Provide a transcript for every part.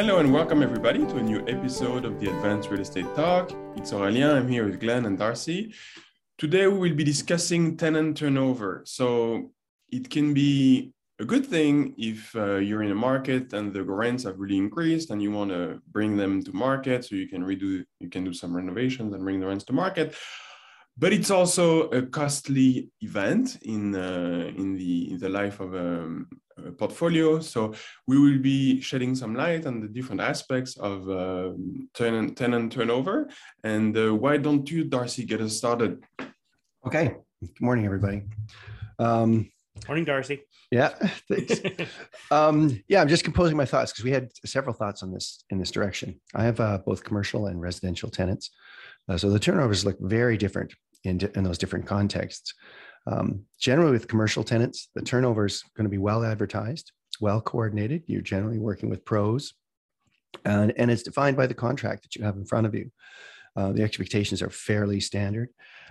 Hello and welcome everybody to a new episode of the Advanced Real Estate Talk. It's Aurélien. I'm here with Glenn and Darcy. Today we will be discussing tenant turnover. So it can be a good thing if uh, you're in a market and the rents have really increased and you want to bring them to market so you can redo you can do some renovations and bring the rents to market but it's also a costly event in uh, in the in the life of a, a, portfolio. So we will be shedding some light on the different aspects of uh, tenant tenant turnover. And uh, why don't you, Darcy, get us started? Okay. Good morning, everybody. Um, morning, Darcy. Yeah, thanks. um, yeah, I'm just composing my thoughts because we had several thoughts on this in this direction. I have uh, both commercial and residential tenants. Uh, so the turnovers look very different in, in those different contexts. Um, generally, with commercial tenants, the turnover is going to be well advertised, well coordinated. You're generally working with pros, and, and it's defined by the contract that you have in front of you. Uh, the expectations are fairly standard.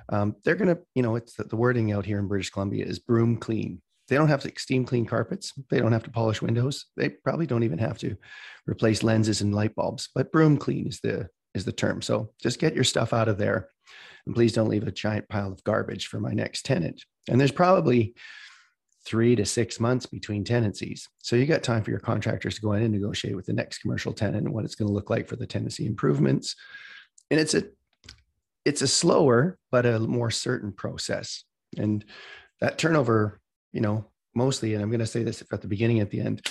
Um, they're going to, you know, it's the, the, wording out here in British Columbia is broom clean. They don't have to steam clean carpets. They don't have to polish windows. They probably don't even have to replace lenses and light bulbs. But broom clean is the is the term. So just get your stuff out of there and please don't leave a giant pile of garbage for my next tenant. And there's probably three to six months between tenancies. So you got time for your contractors to go in and negotiate with the next commercial tenant and what it's going to look like for the tenancy improvements. And it's a it's a slower but a more certain process. And that turnover, you know, mostly, and I'm going to say this at the beginning, at the end,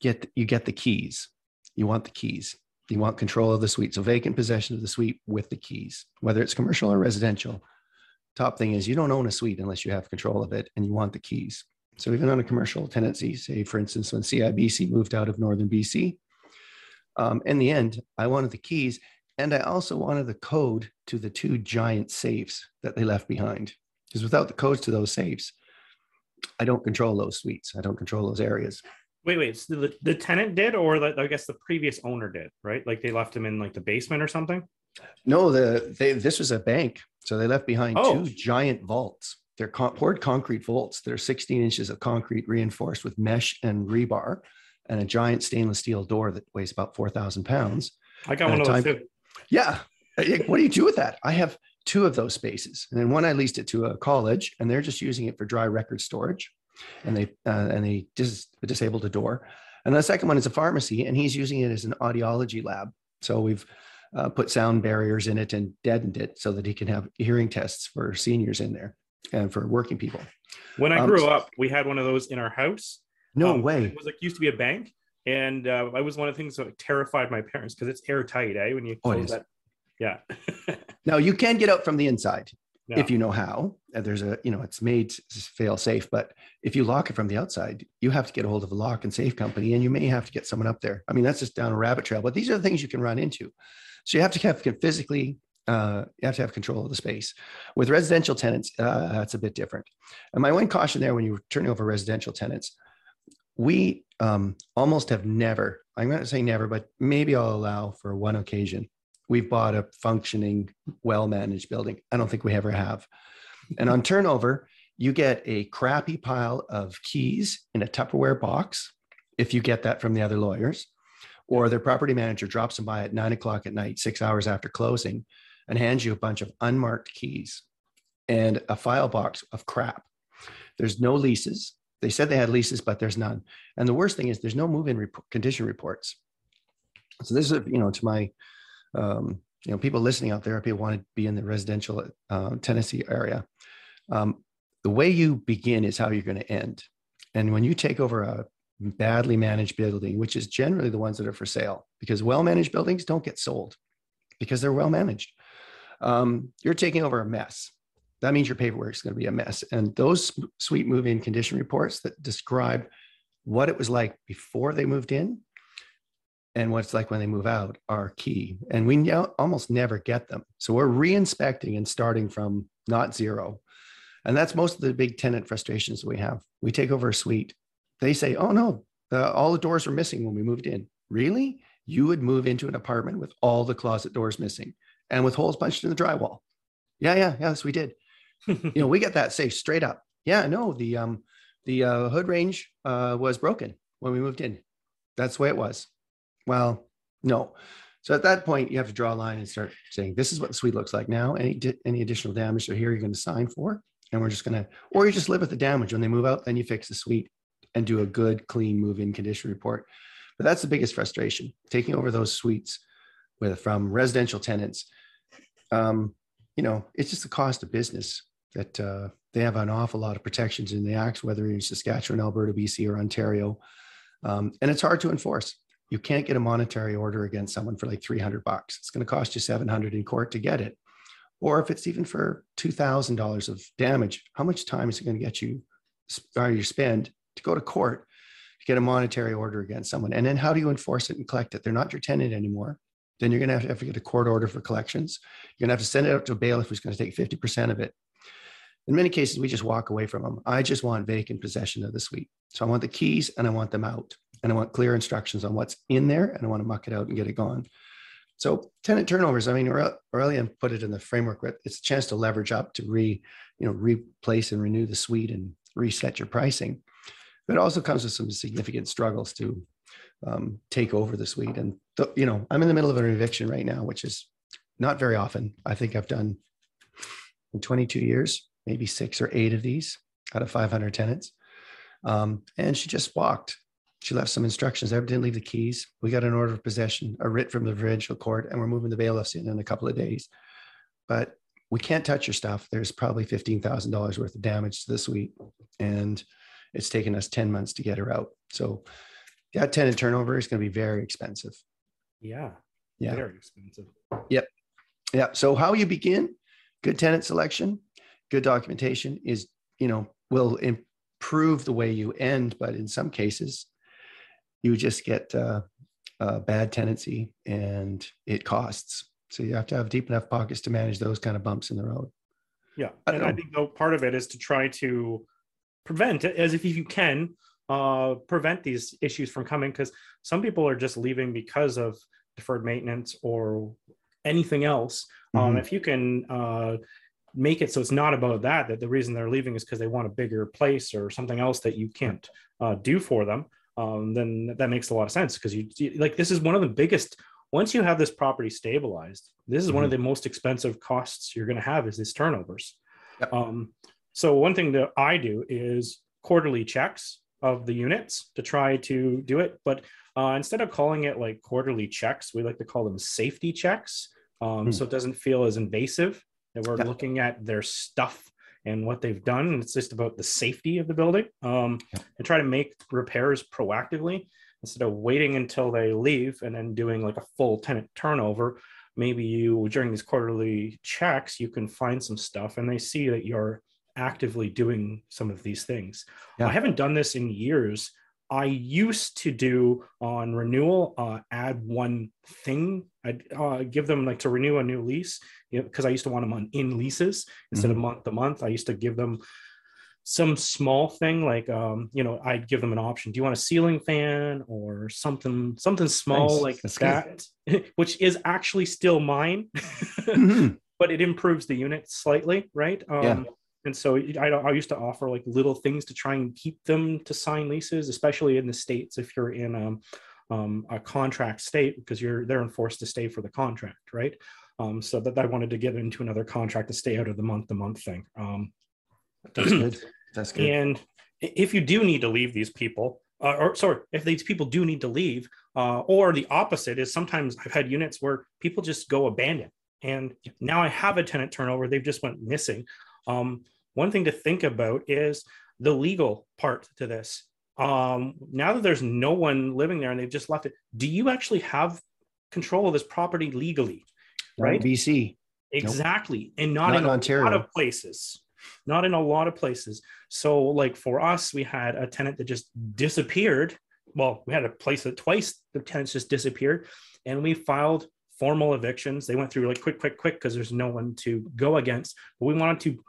get you get the keys. You want the keys. You want control of the suite. So vacant possession of the suite with the keys, whether it's commercial or residential. Top thing is you don't own a suite unless you have control of it and you want the keys. So even on a commercial tenancy, say for instance, when CIBC moved out of Northern BC, um, in the end, I wanted the keys and I also wanted the code to the two giant safes that they left behind. Because without the codes to those safes, I don't control those suites. I don't control those areas. Wait, wait. So the, the tenant did, or the, I guess the previous owner did, right? Like they left him in like the basement or something. No, the they this was a bank, so they left behind oh. two giant vaults. They're con- poured concrete vaults. They're 16 inches of concrete reinforced with mesh and rebar, and a giant stainless steel door that weighs about 4,000 pounds. I got one of those too. Yeah. What do you do with that? I have two of those spaces, and then one I leased it to a college, and they're just using it for dry record storage and they uh, and they dis- disabled a door. And the second one is a pharmacy, and he's using it as an audiology lab. So we've uh, put sound barriers in it and deadened it so that he can have hearing tests for seniors in there and for working people. When I um, grew up, we had one of those in our house. No um, way. It was like used to be a bank, and uh, I was one of the things that terrified my parents because it's airtight, eh? When you oh, close that. Yeah. now you can get out from the inside yeah. if you know how. There's a, you know, it's made fail safe, but if you lock it from the outside, you have to get a hold of a lock and safe company, and you may have to get someone up there. I mean, that's just down a rabbit trail, but these are the things you can run into. So you have to have physically, uh, you have to have control of the space. With residential tenants, uh, that's a bit different. And my one caution there when you're turning over residential tenants, we um, almost have never, I'm going to say never, but maybe I'll allow for one occasion we've bought a functioning, well managed building. I don't think we ever have. And on turnover, you get a crappy pile of keys in a Tupperware box if you get that from the other lawyers, or their property manager drops them by at nine o'clock at night, six hours after closing, and hands you a bunch of unmarked keys and a file box of crap. There's no leases. They said they had leases, but there's none. And the worst thing is there's no move-in rep- condition reports. So this is, you know, to my um, you know, people listening out there, people want to be in the residential uh, tenancy area. Um, the way you begin is how you're going to end. And when you take over a badly managed building, which is generally the ones that are for sale, because well managed buildings don't get sold because they're well managed. Um, you're taking over a mess. That means your paperwork is going to be a mess. And those sweet move in condition reports that describe what it was like before they moved in and what it's like when they move out are key. And we almost never get them. So we're re-inspecting and starting from not zero. And that's most of the big tenant frustrations we have. We take over a suite. They say, oh no, uh, all the doors were missing when we moved in. Really? You would move into an apartment with all the closet doors missing and with holes punched in the drywall. Yeah, yeah, yes, we did. you know, we get that safe straight up. Yeah, no, the um the uh, hood range uh, was broken when we moved in. That's the way it was Well, no. So at that point, you have to draw a line and start saying, "This is what the suite looks like now. Any any additional damage are here, you're going to sign for, and we're just going to, or you just live with the damage. When they move out, then you fix the suite and do a good, clean move-in condition report. But that's the biggest frustration: taking over those suites with from residential tenants. Um, you know, it's just the cost of business that uh, they have an awful lot of protections in the acts, whether in Saskatchewan, Alberta, BC, or Ontario, um, and it's hard to enforce you can't get a monetary order against someone for like 300 bucks. It's going to cost you 700 in court to get it. Or if it's even for $2,000 of damage, how much time is it going to get you or you spend to go to court to get a monetary order against someone? And then how do you enforce it and collect it? They're not your tenant anymore. Then you're going to have to, have to get a court order for collections. You're going to have to send it out to a bailiff who's going to take 50% of it. In many cases, we just walk away from them. I just want vacant possession of the suite. So I want the keys and I want them out and I want clear instructions on what's in there and I want to muck it out and get it gone. So tenant turnovers, I mean, Aurélien put it in the framework, but it's a chance to leverage up to re, you know, replace and renew the suite and reset your pricing. But it also comes with some significant struggles to um, take over the suite. And, th- you know, I'm in the middle of an eviction right now, which is not very often. I think I've done in 22 years, maybe six or eight of these out of 500 tenants. Um, and she just walked she left some instructions. I didn't leave the keys. We got an order of possession, a writ from the provincial court, and we're moving the bailiffs in in a couple of days. But we can't touch your stuff. There's probably fifteen thousand dollars worth of damage to the suite, and it's taken us ten months to get her out. So that tenant turnover is going to be very expensive. Yeah. Yeah. Very expensive. Yep. Yeah. So how you begin? Good tenant selection, good documentation is you know will improve the way you end, but in some cases you just get uh, a bad tenancy and it costs. So you have to have deep enough pockets to manage those kind of bumps in the road. Yeah. I and know. I think though part of it is to try to prevent as if you can uh, prevent these issues from coming because some people are just leaving because of deferred maintenance or anything else. Um, mm-hmm. Um, if you can uh, make it so it's not about that, that the reason they're leaving is because they want a bigger place or something else that you can't uh, do for them, um, then that makes a lot of sense because you like this is one of the biggest once you have this property stabilized this is mm-hmm. one of mm-hmm. the most expensive costs you're going to have is these turnovers yep. um, so one thing that i do is quarterly checks of the units to try to do it but uh, instead of calling it like quarterly checks we like to call them safety checks um, mm. so it doesn't feel as invasive that we're yep. looking at their stuff and what they've done. And It's just about the safety of the building um, and try to make repairs proactively instead of waiting until they leave and then doing like a full tenant turnover. Maybe you, during these quarterly checks, you can find some stuff and they see that you're actively doing some of these things. Yeah. I haven't done this in years. I used to do on renewal, uh, add one thing. I'd uh, give them like to renew a new lease because you know, I used to want them on in leases instead mm-hmm. of month to month. I used to give them some small thing like um, you know I'd give them an option. Do you want a ceiling fan or something something small nice. like That's that, which is actually still mine, mm-hmm. but it improves the unit slightly, right? Um, yeah. And so I, I used to offer like little things to try and keep them to sign leases, especially in the states if you're in um, um, a contract state because you're they're enforced to stay for the contract, right? Um, so that I wanted to get into another contract to stay out of the month to month thing. Um, That's good. That's good. And if you do need to leave these people, uh, or sorry, if these people do need to leave, uh, or the opposite is sometimes I've had units where people just go abandoned, and now I have a tenant turnover. They've just went missing. Um, one thing to think about is the legal part to this. Um, now that there's no one living there and they've just left it, do you actually have control of this property legally? Right, BC. Exactly, nope. and not, not in, in Ontario. a lot of places. Not in a lot of places. So, like for us, we had a tenant that just disappeared. Well, we had a place that twice the tenants just disappeared, and we filed formal evictions. They went through like quick, quick, quick because there's no one to go against. But we wanted to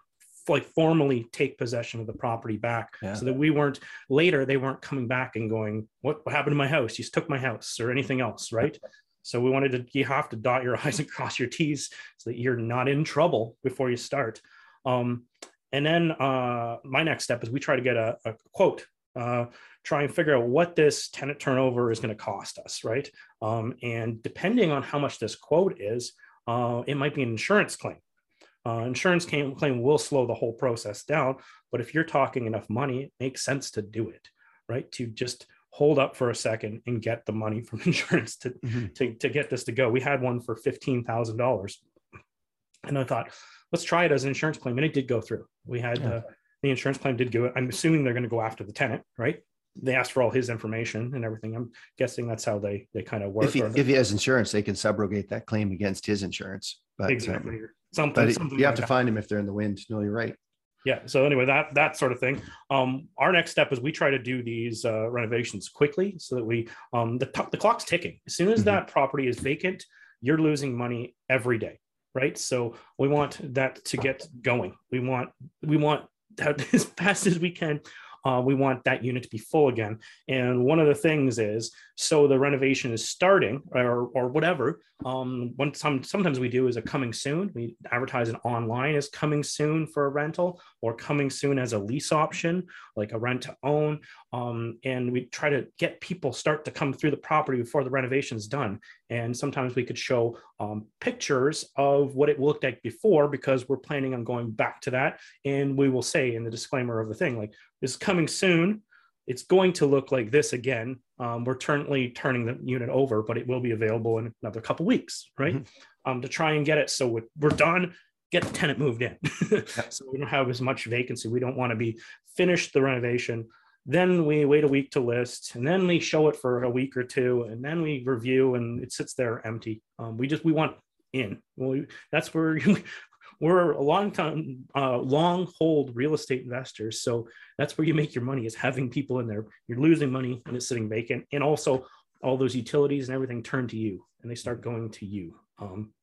like formally take possession of the property back yeah. so that we weren't later they weren't coming back and going what, what happened to my house you took my house or anything else right so we wanted to you have to dot your i's and cross your t's so that you're not in trouble before you start um, and then uh, my next step is we try to get a, a quote uh, try and figure out what this tenant turnover is going to cost us, right? Um, and depending on how much this quote is, uh, it might be an insurance claim. Uh, insurance claim, claim will slow the whole process down, but if you're talking enough money, it makes sense to do it, right? To just hold up for a second and get the money from insurance to, mm-hmm. to, to get this to go. We had one for $15,000. And I thought, let's try it as an insurance claim. And it did go through. We had yeah. uh, the insurance claim did go. I'm assuming they're going to go after the tenant, right? They asked for all his information and everything. I'm guessing that's how they they kind of work. If he, if he has insurance, they can subrogate that claim against his insurance. But, exactly. Um, something, but something you have to that. find them if they're in the wind. No, you're right. Yeah. So anyway, that that sort of thing. Um, our next step is we try to do these uh, renovations quickly so that we um, the t- the clock's ticking. As soon as mm-hmm. that property is vacant, you're losing money every day right so we want that to get going we want we want that as fast as we can uh, we want that unit to be full again. And one of the things is, so the renovation is starting or, or whatever. Um, one, some, sometimes we do is a coming soon. We advertise it online as coming soon for a rental or coming soon as a lease option, like a rent to own. Um, and we try to get people start to come through the property before the renovation is done. And sometimes we could show um, pictures of what it looked like before because we're planning on going back to that. And we will say in the disclaimer of the thing, like, is coming soon. It's going to look like this again. Um, we're currently turning the unit over, but it will be available in another couple weeks, right? Mm-hmm. Um, to try and get it so we're done, get the tenant moved in. so we don't have as much vacancy. We don't want to be finished the renovation. Then we wait a week to list, and then we show it for a week or two, and then we review, and it sits there empty. Um, we just we want in. Well, we, that's where we're a long time uh, long hold real estate investors. So that's where you make your money is having people in there. You're losing money when it's sitting vacant and also all those utilities and everything turn to you and they start going to you. Um,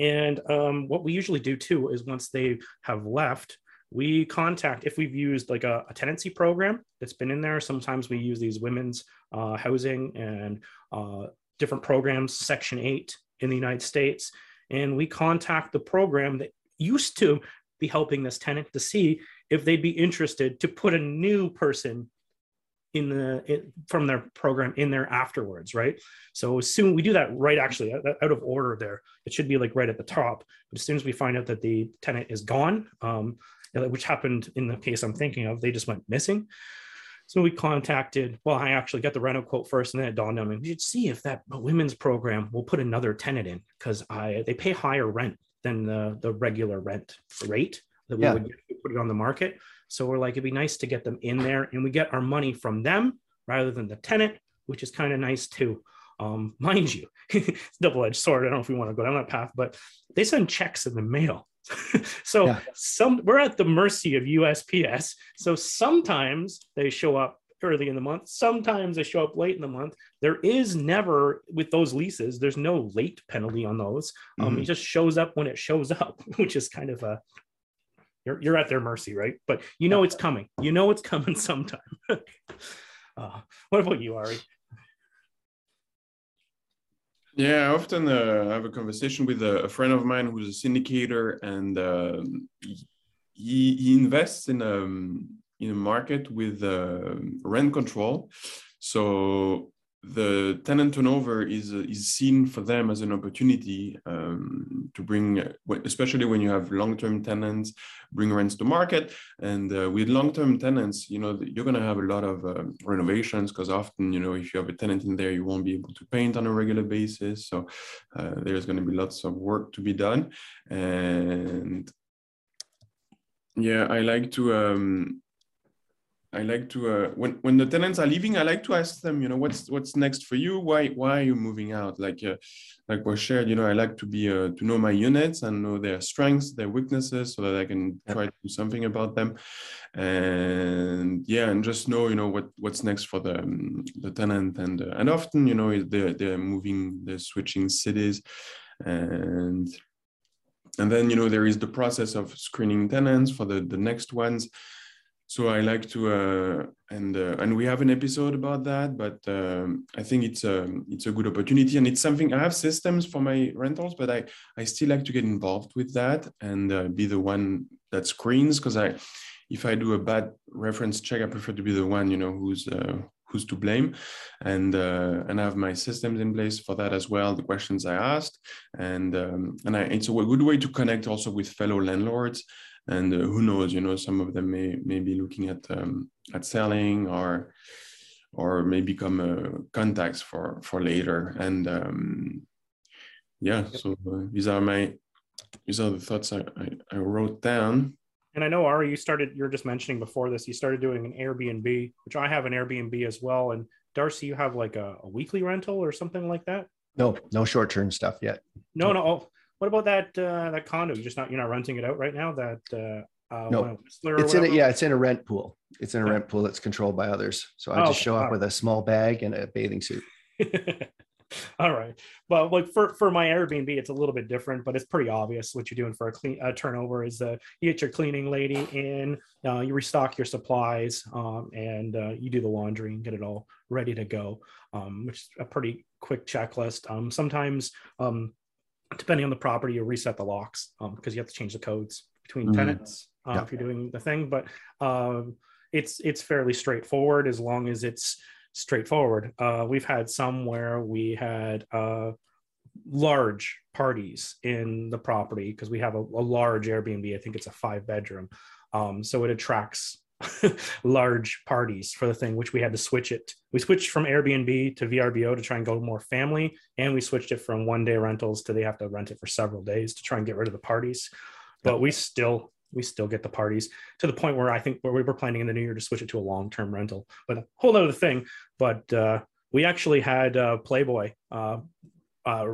and um, what we usually do too is once they have left we contact if we've used like a, a tenancy program that's been in there sometimes we use these women's uh, housing and uh, different programs section 8 in the united states and we contact the program that used to be helping this tenant to see if they'd be interested to put a new person in the in, from their program in there afterwards right? So as soon we do that right actually out of order there. It should be like right at the top. But as soon as we find out that the tenant is gone um, which happened in the case i'm thinking of they just went missing so we contacted, well, I actually got the rental quote first and then it dawned on me, we should see if that women's program will put another tenant in because I they pay higher rent than the, the regular rent rate that we yeah. would put it on the market. So we're like, it'd be nice to get them in there and we get our money from them rather than the tenant, which is kind of nice too. Um, mind you, double-edged sword. I don't know if we want to go down that path, but they send checks in the mail. so yeah. some we're at the mercy of USPS. So sometimes they show up early in the month. Sometimes they show up late in the month. There is never with those leases. There's no late penalty on those. Um, mm-hmm. It just shows up when it shows up, which is kind of a you're you're at their mercy, right? But you know it's coming. You know it's coming sometime. uh, what about you, Ari? Yeah, I often uh, have a conversation with a, a, friend of mine who's a syndicator, and uh, he, he invests in a um, in a market with uh, rent control. So the tenant turnover is is seen for them as an opportunity um, to bring, especially when you have long term tenants, bring rents to market. And uh, with long term tenants, you know you're going to have a lot of uh, renovations because often, you know, if you have a tenant in there, you won't be able to paint on a regular basis. So uh, there's going to be lots of work to be done. And yeah, I like to. Um, I like to uh, when when the tenants are leaving, I like to ask them, you know, what's what's next for you? Why why are you moving out? Like uh, like was shared, you know, I like to be uh, to know my units and know their strengths, their weaknesses, so that I can try to do something about them. And yeah, and just know, you know, what what's next for the um, the tenant. And uh, and often, you know, they're they're moving, they're switching cities, and and then you know there is the process of screening tenants for the the next ones so I like to uh, and uh, and we have an episode about that, but um, I think it's a it's a good opportunity and it's something I have systems for my rentals, but I I still like to get involved with that and uh, be the one that screens because I if I do a bad reference check, I prefer to be the one, you know, who's uh, who's to blame, and uh, and I have my systems in place for that as well. The questions I asked, and um, and I, it's a good way to connect also with fellow landlords. And uh, who knows, you know, some of them may may be looking at um, at selling or or may become uh, contacts for for later. And um, yeah, so uh, these are my these are the thoughts I, I, I wrote down. And I know Ari, you started. You are just mentioning before this. You started doing an Airbnb, which I have an Airbnb as well. And Darcy, you have like a, a weekly rental or something like that. No, no short term stuff yet. No, no. What about that uh, that condo? You're just not you're not renting it out right now. That uh, uh, no, it's in a, yeah, it's in a rent pool. It's in a yeah. rent pool that's controlled by others. So I oh, just show up with a small bag and a bathing suit. All right. Well, like for for my Airbnb, it's a little bit different, but it's pretty obvious what you're doing for a clean a turnover is uh, you get your cleaning lady in, uh, you restock your supplies, um, and uh, you do the laundry and get it all ready to go, um, which is a pretty quick checklist. Um, sometimes, um, depending on the property, you reset the locks because um, you have to change the codes between mm-hmm. tenants uh, yeah. if you're doing the thing. But um, it's it's fairly straightforward as long as it's straightforward. Uh, we've had some where we had uh, large parties in the property because we have a, a, large Airbnb. I think it's a five bedroom. Um, so it attracts large parties for the thing, which we had to switch it. We switched from Airbnb to VRBO to try and go more family, and we switched it from one day rentals to they have to rent it for several days to try and get rid of the parties. But we still we still get the parties to the point where I think where we were planning in the new year to switch it to a long term rental, but a whole other thing. But uh, we actually had uh, Playboy uh, uh,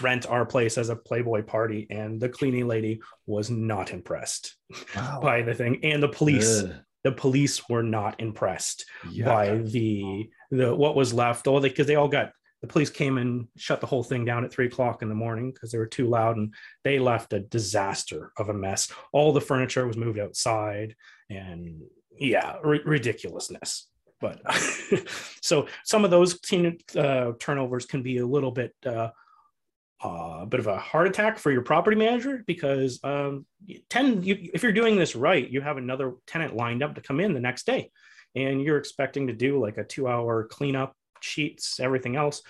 rent our place as a Playboy party, and the cleaning lady was not impressed wow. by the thing, and the police. Ugh. The police were not impressed yeah. by the the what was left. Oh, because they, they all got the police came and shut the whole thing down at three o'clock in the morning because they were too loud and they left a disaster of a mess all the furniture was moved outside and yeah r- ridiculousness but so some of those teen, uh, turnovers can be a little bit uh, a uh, bit of a heart attack for your property manager because um, ten, you, if you're doing this right, you have another tenant lined up to come in the next day, and you're expecting to do like a two-hour cleanup sheets, everything else.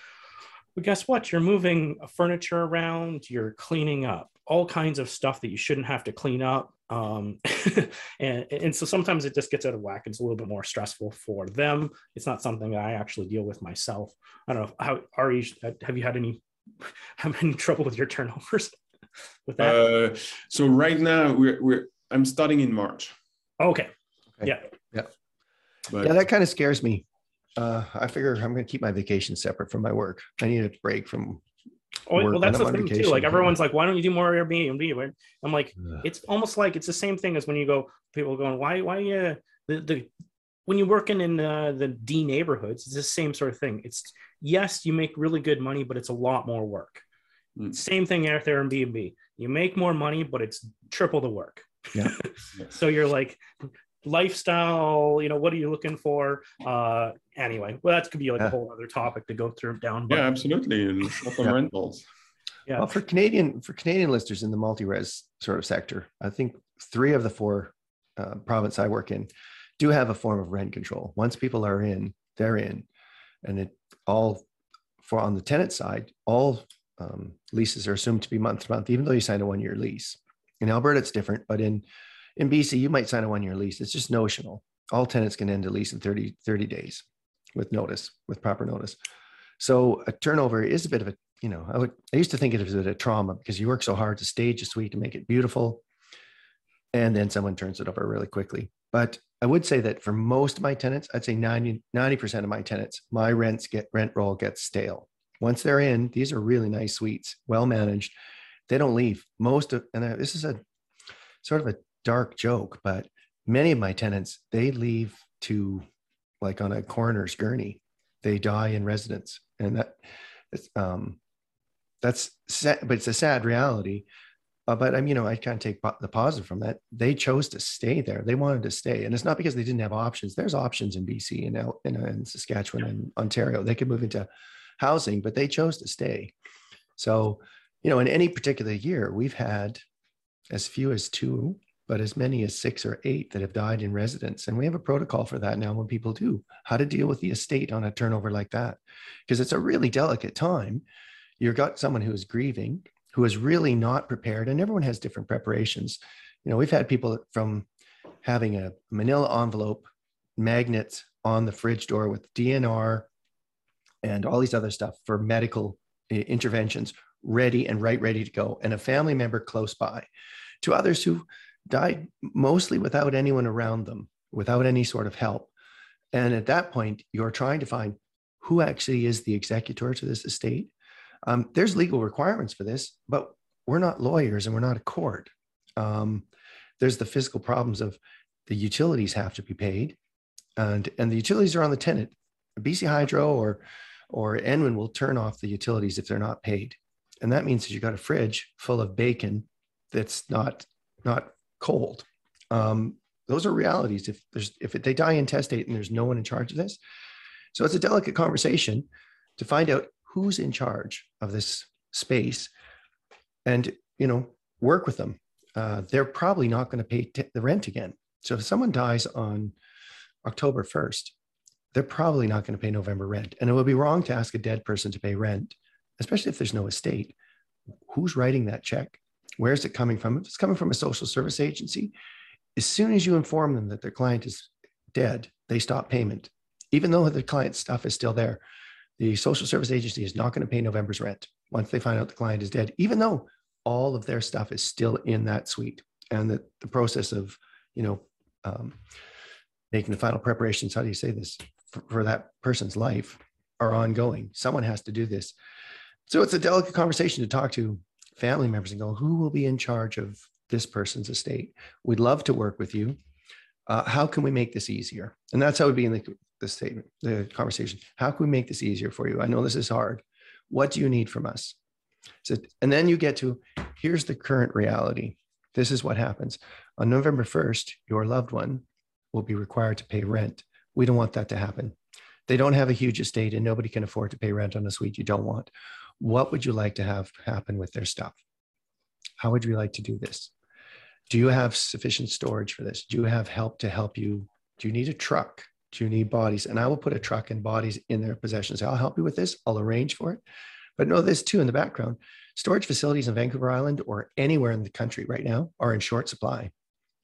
But guess what? You're moving furniture around, you're cleaning up all kinds of stuff that you shouldn't have to clean up. Um, and, and so sometimes it just gets out of whack. It's a little bit more stressful for them. It's not something that I actually deal with myself. I don't know how are you, have you had any, have any trouble with your turnovers with that? Uh, so right now we're, we're, I'm starting in March. Okay. okay. Yeah. Yeah. But, yeah. That kind of scares me uh, I figure I'm going to keep my vacation separate from my work. I need a break from. Oh, well, that's the thing too. Like everyone's like, why don't you do more Airbnb? I'm like, Ugh. it's almost like it's the same thing as when you go. People going, why, why, uh, the the when you're working in uh, the D neighborhoods, it's the same sort of thing. It's yes, you make really good money, but it's a lot more work. Mm. Same thing at Airbnb. You make more money, but it's triple the work. Yeah. so you're like, lifestyle you know what are you looking for uh anyway well that could be like yeah. a whole other topic to go through down but, yeah absolutely yeah. rentals yeah well for canadian for canadian listers in the multi-res sort of sector i think three of the four uh, province i work in do have a form of rent control once people are in they're in and it all for on the tenant side all um, leases are assumed to be month to month even though you sign a one year lease in alberta it's different but in in BC, you might sign a one year lease. It's just notional. All tenants can end a lease in 30, 30 days with notice, with proper notice. So a turnover is a bit of a, you know, I I used to think it as a trauma because you work so hard to stage a suite to make it beautiful. And then someone turns it over really quickly. But I would say that for most of my tenants, I'd say 90, 90% of my tenants, my rents get rent roll gets stale. Once they're in, these are really nice suites, well managed. They don't leave. Most of, and this is a sort of a dark joke, but many of my tenants, they leave to like on a coroner's gurney. They die in residence. And that um, that's sad, but it's a sad reality. Uh, but I'm, you know, I of take the positive from that. They chose to stay there. They wanted to stay, and it's not because they didn't have options. There's options in BC and in, in, in Saskatchewan and Ontario. They could move into housing, but they chose to stay. So, you know, in any particular year, we've had as few as two but as many as six or eight that have died in residence. And we have a protocol for that now when people do how to deal with the estate on a turnover like that. Because it's a really delicate time. You've got someone who is grieving, who is really not prepared, and everyone has different preparations. You know, we've had people from having a manila envelope, magnets on the fridge door with DNR and all these other stuff for medical eh, interventions ready and right ready to go, and a family member close by. To others who died mostly without anyone around them, without any sort of help. And at that point, you're trying to find who actually is the executor to this estate. Um, there's legal requirements for this, but we're not lawyers and we're not a court. Um, there's the physical problems of the utilities have to be paid, and and the utilities are on the tenant. BC Hydro or or Enwin will turn off the utilities if they're not paid, and that means that you got a fridge full of bacon that's not not cold. Um, those are realities. If there's if they die intestate and there's no one in charge of this, so it's a delicate conversation to find out who's in charge of this space, and you know work with them. Uh, they're probably not going to pay t- the rent again. So if someone dies on October first, they're probably not going to pay November rent, and it would be wrong to ask a dead person to pay rent, especially if there's no estate. Who's writing that check? Where's it coming from? If it's coming from a social service agency, as soon as you inform them that their client is dead, they stop payment. Even though the client's stuff is still there, the social service agency is not going to pay November's rent once they find out the client is dead, even though all of their stuff is still in that suite. And that the process of, you know, um, making the final preparations, how do you say this, for, for that person's life are ongoing. Someone has to do this. So it's a delicate conversation to talk to family members and go, who will be in charge of this person's estate? We'd love to work with you. Uh, how can we make this easier? And that's how it would be in the, the statement, the conversation. How can we make this easier for you? I know this is hard. What do you need from us? So, and then you get to here's the current reality. This is what happens. On November 1st, your loved one will be required to pay rent. We don't want that to happen. They don't have a huge estate and nobody can afford to pay rent on a suite you don't want. What would you like to have happen with their stuff? How would you like to do this? Do you have sufficient storage for this? Do you have help to help you? Do you need a truck? Do you need bodies? And I will put a truck and bodies in their possessions. I'll help you with this. I'll arrange for it. But know this too in the background storage facilities in Vancouver Island or anywhere in the country right now are in short supply.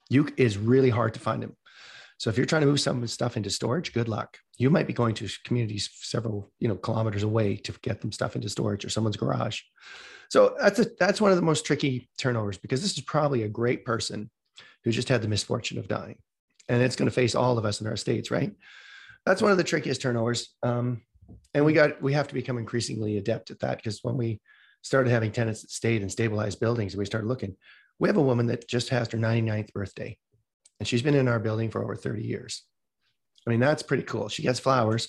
You is really hard to find them. So if you're trying to move some stuff into storage, good luck. You might be going to communities several, you know, kilometers away to get them stuff into storage or someone's garage. So that's a, that's one of the most tricky turnovers because this is probably a great person who just had the misfortune of dying, and it's going to face all of us in our states, right? That's one of the trickiest turnovers, um, and we got we have to become increasingly adept at that because when we started having tenants that stayed in stabilized buildings, we started looking, we have a woman that just has her 99th birthday and she's been in our building for over 30 years. I mean, that's pretty cool. She gets flowers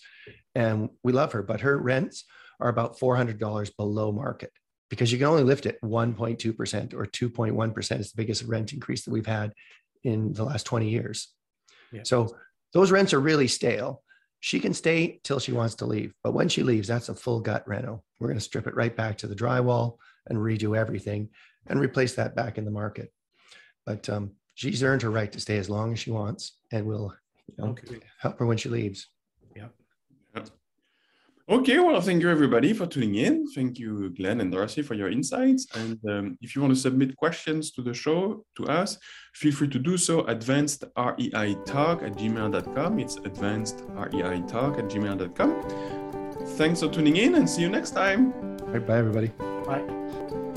and we love her, but her rents are about $400 below market because you can only lift it 1.2% or 2.1% is the biggest rent increase that we've had in the last 20 years. Yeah. So those rents are really stale. She can stay till she wants to leave, but when she leaves, that's a full gut reno. We're going to strip it right back to the drywall and redo everything and replace that back in the market. But um, she's earned her right to stay as long as she wants, and we'll you know, okay. help her when she leaves. Yeah. Okay, well, thank you everybody for tuning in. Thank you, Glenn and Darcy, for your insights. And um, if you want to submit questions to the show to us, feel free to do so. Advanced REI talk at gmail.com. It's advanced REI talk at gmail.com. Thanks for tuning in and see you next time. Bye, bye everybody. Bye.